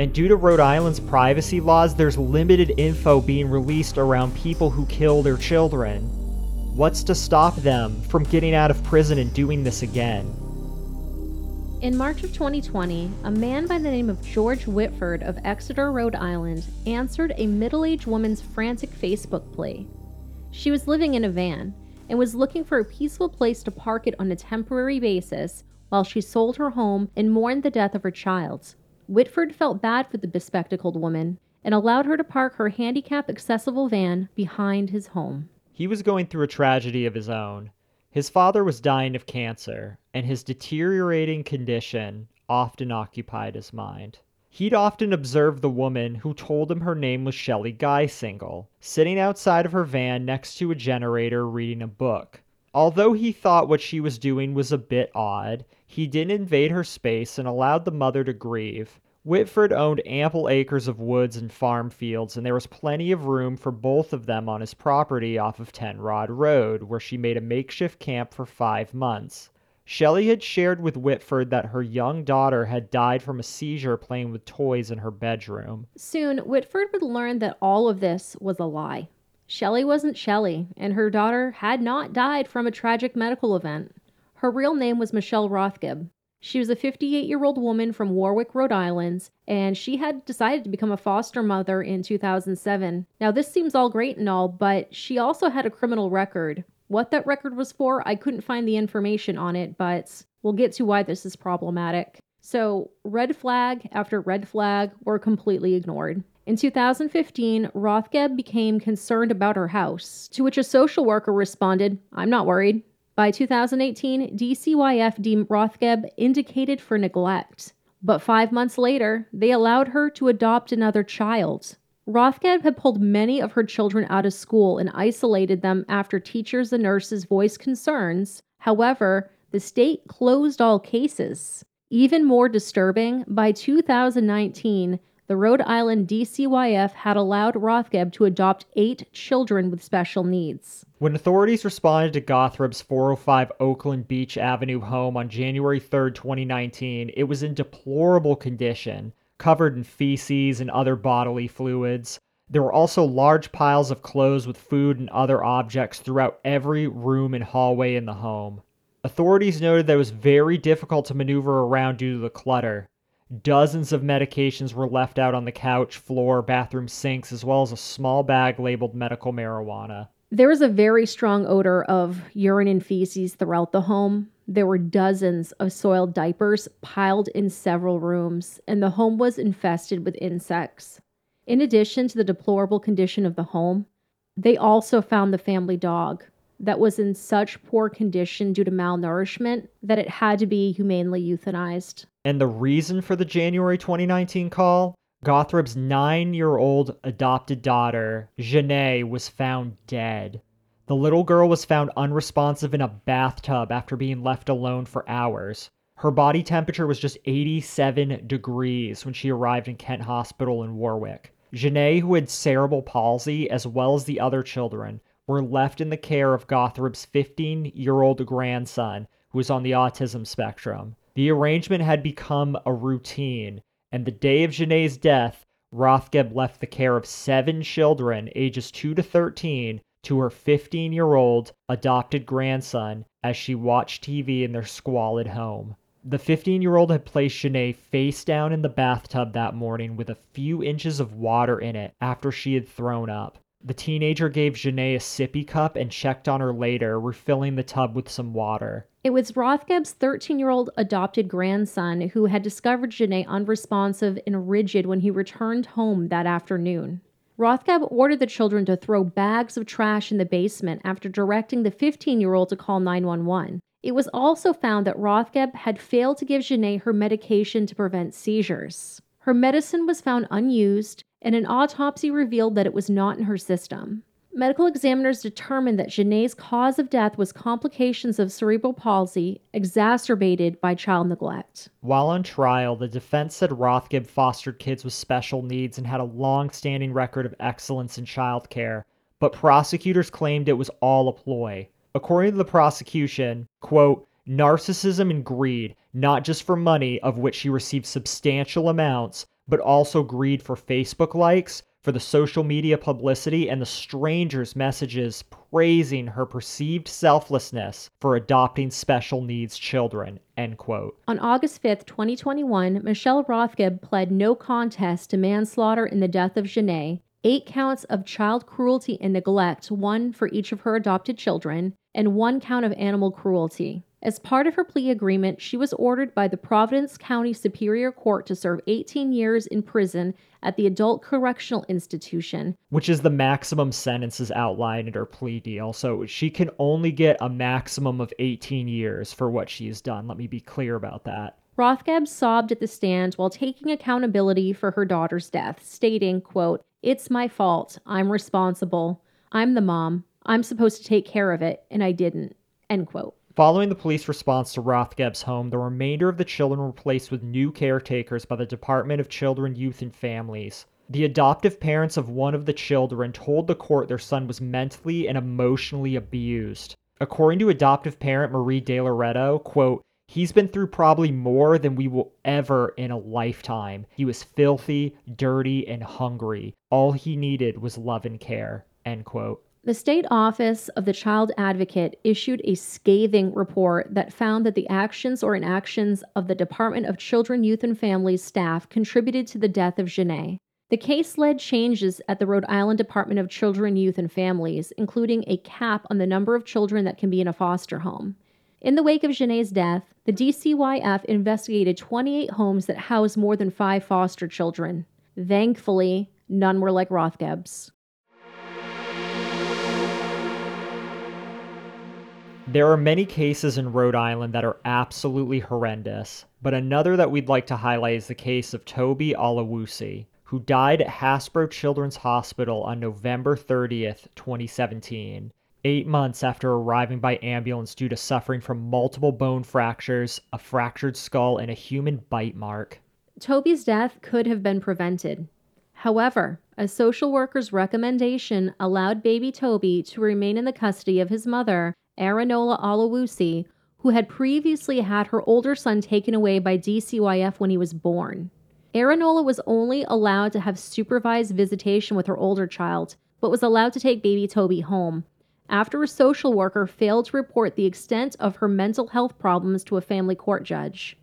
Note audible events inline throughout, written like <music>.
And due to Rhode Island's privacy laws, there's limited info being released around people who kill their children. What's to stop them from getting out of prison and doing this again? In March of 2020, a man by the name of George Whitford of Exeter, Rhode Island, answered a middle aged woman's frantic Facebook plea. She was living in a van and was looking for a peaceful place to park it on a temporary basis while she sold her home and mourned the death of her child. Whitford felt bad for the bespectacled woman and allowed her to park her handicap accessible van behind his home. He was going through a tragedy of his own. His father was dying of cancer, and his deteriorating condition often occupied his mind. He'd often observed the woman who told him her name was Shelley Guy Single, sitting outside of her van next to a generator reading a book. Although he thought what she was doing was a bit odd, he didn't invade her space and allowed the mother to grieve. Whitford owned ample acres of woods and farm fields, and there was plenty of room for both of them on his property off of Ten Rod Road, where she made a makeshift camp for five months. Shelley had shared with Whitford that her young daughter had died from a seizure playing with toys in her bedroom. Soon, Whitford would learn that all of this was a lie. Shelley wasn't Shelley, and her daughter had not died from a tragic medical event. Her real name was Michele Rothgeb. She was a 58 year old woman from Warwick, Rhode Island, and she had decided to become a foster mother in 2007. Now, this seems all great and all, but she also had a criminal record. What that record was for, I couldn't find the information on it, but we'll get to why this is problematic. So, red flag after red flag were completely ignored. In 2015, Rothgeb became concerned about her house, to which a social worker responded, I'm not worried. By 2018, DCYF deemed Rothgeb indicated for neglect. But five months later, they allowed her to adopt another child. Rothgeb had pulled many of her children out of school and isolated them after teachers and nurses voiced concerns. However, the state closed all cases. Even more disturbing, by 2019, the Rhode Island DCYF had allowed Rothgeb to adopt eight children with special needs. When authorities responded to Rothgeb's 405 Oakland Beach Avenue home on January 3, 2019, it was in deplorable condition covered in feces and other bodily fluids. There were also large piles of clothes with food and other objects throughout every room and hallway in the home. Authorities noted that it was very difficult to maneuver around due to the clutter. Dozens of medications were left out on the couch, floor, bathroom sinks, as well as a small bag labeled medical marijuana. There was a very strong odor of urine and feces throughout the home. There were dozens of soiled diapers piled in several rooms, and the home was infested with insects. In addition to the deplorable condition of the home, they also found the family dog that was in such poor condition due to malnourishment that it had to be humanely euthanized. And the reason for the January 2019 call? Rothgeb's nine year old adopted daughter, Janae, was found dead. The little girl was found unresponsive in a bathtub after being left alone for hours. Her body temperature was just 87 degrees when she arrived in Kent Hospital in Warwick. Janae, who had cerebral palsy, as well as the other children, were left in the care of Rothgeb's 15 year old grandson, who was on the autism spectrum. The arrangement had become a routine, and the day of Janae's death, Rothgeb left the care of seven children, ages 2 to 13, to her 15 year old adopted grandson as she watched TV in their squalid home. The 15 year old had placed Janae face down in the bathtub that morning with a few inches of water in it after she had thrown up. The teenager gave Janae a sippy cup and checked on her later, refilling the tub with some water. It was Rothgeb's 13 year old adopted grandson who had discovered Janae unresponsive and rigid when he returned home that afternoon. Rothgeb ordered the children to throw bags of trash in the basement after directing the 15 year old to call 911. It was also found that Rothgeb had failed to give Janae her medication to prevent seizures. Her medicine was found unused, and an autopsy revealed that it was not in her system. Medical examiners determined that Janae's cause of death was complications of cerebral palsy exacerbated by child neglect. While on trial, the defense said Rothgeb fostered kids with special needs and had a long standing record of excellence in child care, but prosecutors claimed it was all a ploy. According to the prosecution, quote, narcissism and greed, not just for money, of which she received substantial amounts, but also greed for Facebook likes, for the social media publicity, and the strangers' messages praising her perceived selflessness for adopting special needs children. End quote. On August 5th, 2021, Michele Rothgeb pled no contest to manslaughter in the death of Janae, eight counts of child cruelty and neglect, one for each of her adopted children, and one count of animal cruelty. As part of her plea agreement, she was ordered by the Providence County Superior Court to serve 18 years in prison at the Adult Correctional Institution, which is the maximum sentences outlined in her plea deal. So she can only get a maximum of 18 years for what she's done. Let me be clear about that. Rothgeb sobbed at the stand while taking accountability for her daughter's death, stating, quote, "It's my fault. I'm responsible. I'm the mom. I'm supposed to take care of it, and I didn't." End quote. Following the police response to Rothgeb's home, the remainder of the children were placed with new caretakers by the Department of Children, Youth, and Families. The adoptive parents of one of the children told the court their son was mentally and emotionally abused. According to adoptive parent Marie De Loreto, quote, He's been through probably more than we will ever in a lifetime. He was filthy, dirty, and hungry. All he needed was love and care. End quote. The State Office of the Child Advocate issued a scathing report that found that the actions or inactions of the Department of Children, Youth, and Families staff contributed to the death of Janae. The case led changes at the Rhode Island Department of Children, Youth, and Families, including a cap on the number of children that can be in a foster home. In the wake of Janae's death, the DCYF investigated 28 homes that housed more than five foster children. Thankfully, none were like Rothgeb's. There are many cases in Rhode Island that are absolutely horrendous, but another that we'd like to highlight is the case of Toby Olawusi, who died at Hasbro Children's Hospital on November 30th, 2017, eight months after arriving by ambulance due to suffering from multiple bone fractures, a fractured skull, and a human bite mark. Toby's death could have been prevented. However, a social worker's recommendation allowed baby Toby to remain in the custody of his mother Arinola Olawusi, who had previously had her older son taken away by DCYF when he was born. Arinola was only allowed to have supervised visitation with her older child, but was allowed to take baby Toby home after a social worker failed to report the extent of her mental health problems to a family court judge.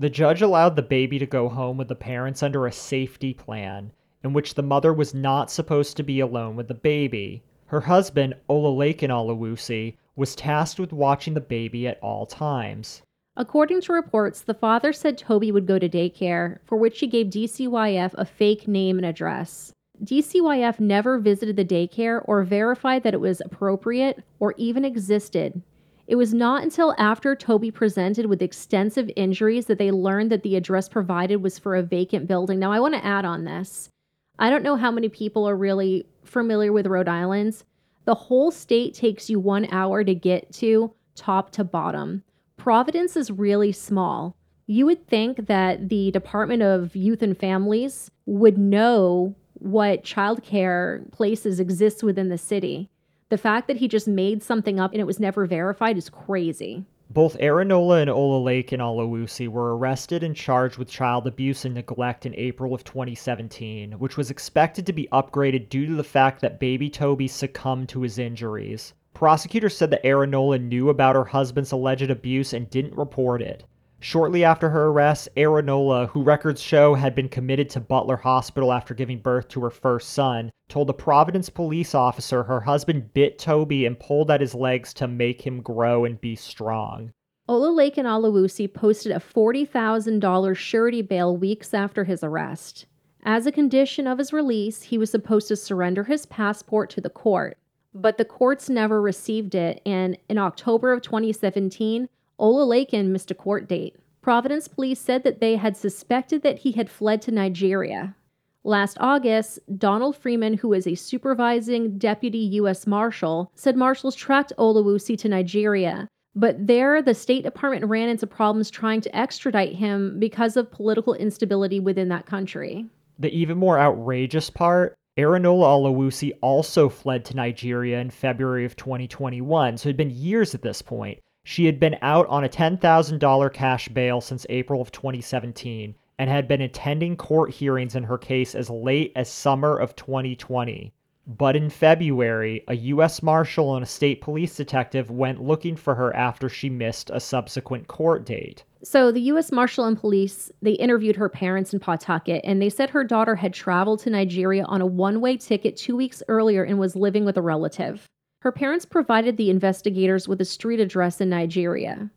The judge allowed the baby to go home with the parents under a safety plan, in which the mother was not supposed to be alone with the baby. Her husband, Olalekan Olawusi, was tasked with watching the baby at all times. According to reports, the father said Toby would go to daycare, for which he gave DCYF a fake name and address. DCYF never visited the daycare or verified that it was appropriate or even existed. It was not until after Toby presented with extensive injuries that they learned that the address provided was for a vacant building. Now, I want to add on this. I don't know how many people are really familiar with Rhode Island's, the whole state takes you one hour to get to top to bottom. Providence is really small. You would think that the Department of Youth and Families would know what childcare places exist within the city. The fact that he just made something up and it was never verified is crazy. Both Arinola and Olalekan Olawusi were arrested and charged with child abuse and neglect in April of 2017, which was expected to be upgraded due to the fact that baby Toby succumbed to his injuries. Prosecutors said that Arinola knew about her husband's alleged abuse and didn't report it. Shortly after her arrest, Arinola, who records show had been committed to Butler Hospital after giving birth to her first son, told a Providence police officer her husband bit Toby and pulled at his legs to make him grow and be strong. Olalekan Olawusi posted a $40,000 surety bail weeks after his arrest. As a condition of his release, he was supposed to surrender his passport to the court, but the courts never received it, and in October of 2017, Olalekan missed a court date. Providence police said that they had suspected that he had fled to Nigeria. Last August, Donald Freeman, who is a supervising deputy U.S. Marshal, said marshals tracked Olawusi to Nigeria, but there the State Department ran into problems trying to extradite him because of political instability within that country. The even more outrageous part Arinola Olawusi also fled to Nigeria in February of 2021, so it had been years at this point. She had been out on a $10,000 cash bail since April of 2017, and had been attending court hearings in her case as late as summer of 2020. But in February, a U.S. Marshal and a state police detective went looking for her after she missed a subsequent court date. So the U.S. Marshal and police they interviewed her parents in Pawtucket, and they said her daughter had traveled to Nigeria on a one-way ticket two weeks earlier and was living with a relative. Her parents provided the investigators with a street address in Nigeria.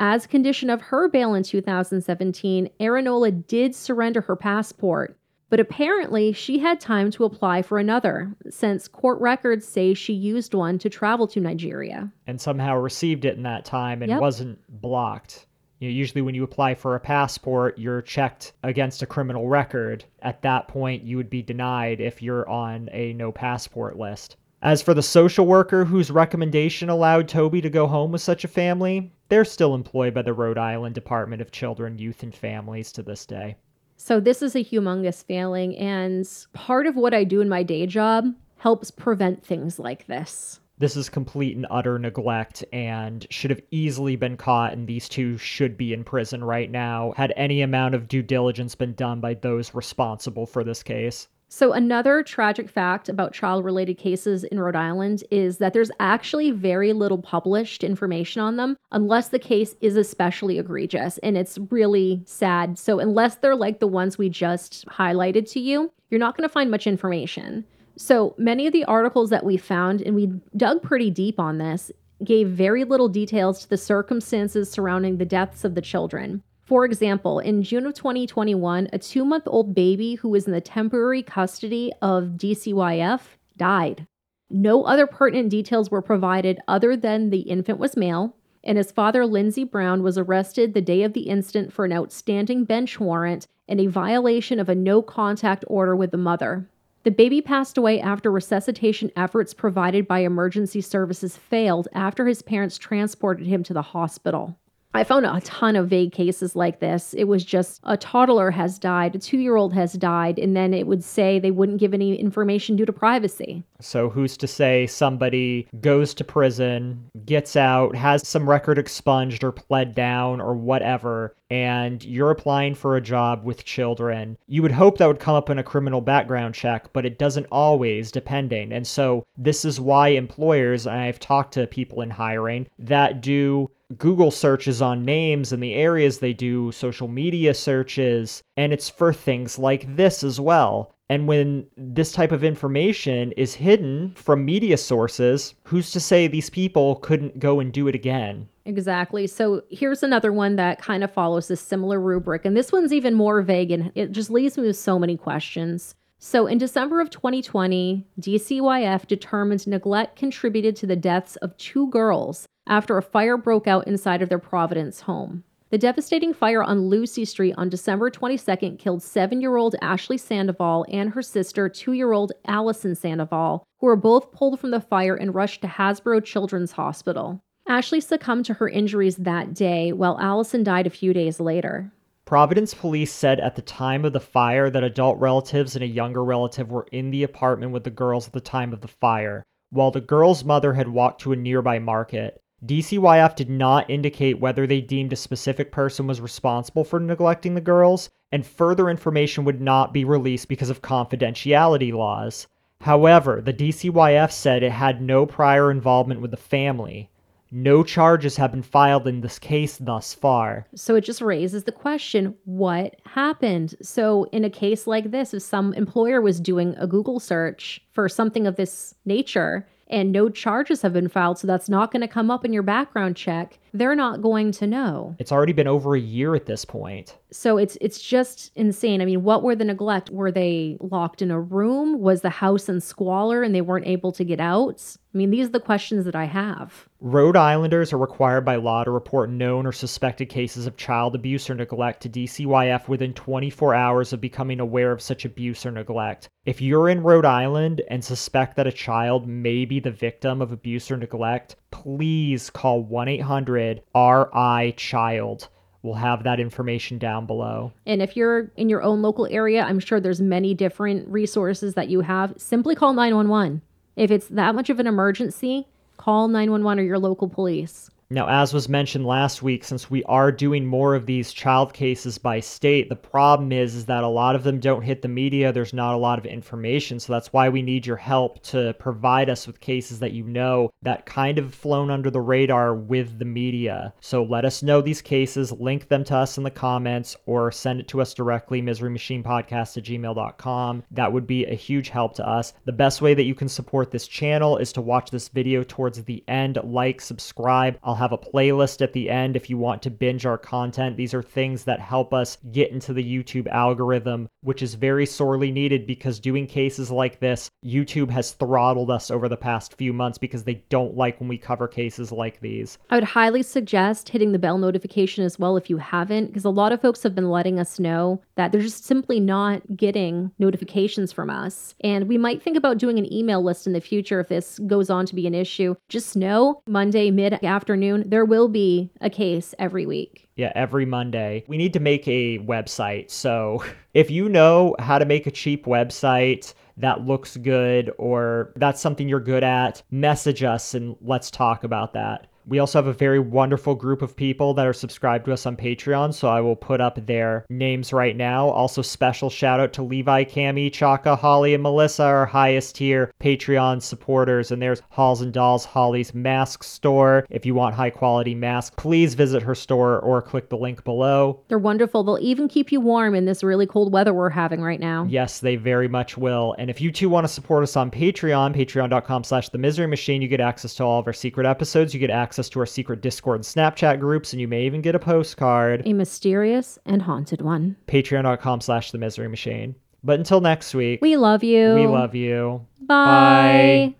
As condition of her bail in 2017, Arinola did surrender her passport, but apparently she had time to apply for another, since court records say she used one to travel to Nigeria. And somehow received it in that time and Yep. wasn't blocked. You know, usually when you apply for a passport, you're checked against a criminal record. At that point, you would be denied if you're on a no passport list. As for the social worker whose recommendation allowed Toby to go home with such a family, they're still employed by the Rhode Island Department of Children, Youth, and Families to this day. So this is a humongous failing, and part of what I do in my day job helps prevent things like this. This is complete and utter neglect and should have easily been caught, and these two should be in prison right now had any amount of due diligence been done by those responsible for this case. So, another tragic fact about child related cases in Rhode Island is that there's actually very little published information on them unless the case is especially egregious. And it's really sad. So, unless they're like the ones we just highlighted to you, you're not going to find much information. So, many of the articles that we found, and we dug pretty deep on this, gave very little details to the circumstances surrounding the deaths of the children. For example, in June of 2021, a two month old baby who was in the temporary custody of DCYF died. No other pertinent details were provided other than the infant was male, and his father, Lindsey Brown, was arrested the day of the incident for an outstanding bench warrant and a violation of a no contact order with the mother. The baby passed away after resuscitation efforts provided by emergency services failed after his parents transported him to the hospital. I found a ton of vague cases like this. It was just a toddler has died, a two year old has died, and then it would say they wouldn't give any information due to privacy. So, who's to say somebody goes to prison, gets out, has some record expunged or pled down or whatever, and you're applying for a job with children? You would hope that would come up in a criminal background check, but it doesn't always, depending. And so, this is why employers, and I've talked to people in hiring that do Google searches on names and the areas they do social media searches, and it's for things like this as well. And when this type of information is hidden from media sources, who's to say these people couldn't go and do it again? Exactly. So here's another one that kind of follows this similar rubric. And this one's even more vague and it just leaves me with so many questions. So in December of 2020, DCYF determined neglect contributed to the deaths of two girls after a fire broke out inside of their Providence home. The devastating fire on Lucy Street on December 22nd killed seven year old Ashley Sandoval and her sister, two year old Allison Sandoval, who were both pulled from the fire and rushed to Hasbro Children's Hospital. Ashley succumbed to her injuries that day, while Allison died a few days later. Providence police said at the time of the fire that adult relatives and a younger relative were in the apartment with the girls at the time of the fire, while the girl's mother had walked to a nearby market. DCYF did not indicate whether they deemed a specific person was responsible for neglecting the girls, and further information would not be released because of confidentiality laws. However, the DCYF said it had no prior involvement with the family. No charges have been filed in this case thus far. So it just raises the question what happened? So, in a case like this, if some employer was doing a Google search for something of this nature and no charges have been filed, so that's not going to come up in your background check, they're not going to know. It's already been over a year at this point. So it's it's just insane. I mean, what were the neglect? Were they locked in a room? Was the house in squalor and they weren't able to get out? I mean, these are the questions that I have. Rhode Islanders are required by law to report known or suspected cases of child abuse or neglect to DCYF within 24 hours of becoming aware of such abuse or neglect. If you're in Rhode Island and suspect that a child may be the victim of abuse or neglect, please call 1 800 RI Child. We'll have that information down below. And if you're in your own local area, I'm sure there's many different resources that you have. Simply call 911. If it's that much of an emergency, call 911 or your local police. Now, as was mentioned last week, since we are doing more of these child cases by state, the problem is, is that a lot of them don't hit the media. There's not a lot of information. So that's why we need your help to provide us with cases that you know that kind of flown under the radar with the media. So let us know these cases, link them to us in the comments, or send it to us directly, miserymachinepodcast at gmail.com. That would be a huge help to us. The best way that you can support this channel is to watch this video towards the end, like, subscribe. I'll have a playlist at the end if you want to binge our content. These are things that help us get into the YouTube algorithm, which is very sorely needed because doing cases like this, YouTube has throttled us over the past few months because they don't like when we cover cases like these. I would highly suggest hitting the bell notification as well if you haven't, because a lot of folks have been letting us know that they're just simply not getting notifications from us. And we might think about doing an email list in the future if this goes on to be an issue. Just know Monday mid afternoon afternoon, there will be a case every week. Yeah, every Monday. We need to make a website. So <laughs> if you know how to make a cheap website, that looks good or that's something you're good at, message us and let's talk about that. We also have a very wonderful group of people that are subscribed to us on Patreon, so I will put up their names right now. Also, special shout out to Levi, Cami, Chaka, Holly, and Melissa, our highest tier Patreon supporters. And there's Holls and Dolls, Holly's mask store. If you want high quality masks, please visit her store or click the link below. They're wonderful. They'll even keep you warm in this really cold weather we're having right now. Yes, they very much will. And if you too want to support us on Patreon, patreon.com slash the misery machine, you get access to all of our secret episodes. You get access access to our secret Discord and Snapchat groups, and you may even get a postcard. A mysterious and haunted one. Patreon.com slash the misery machine. But until next week, we love you. We love you. Bye. Bye.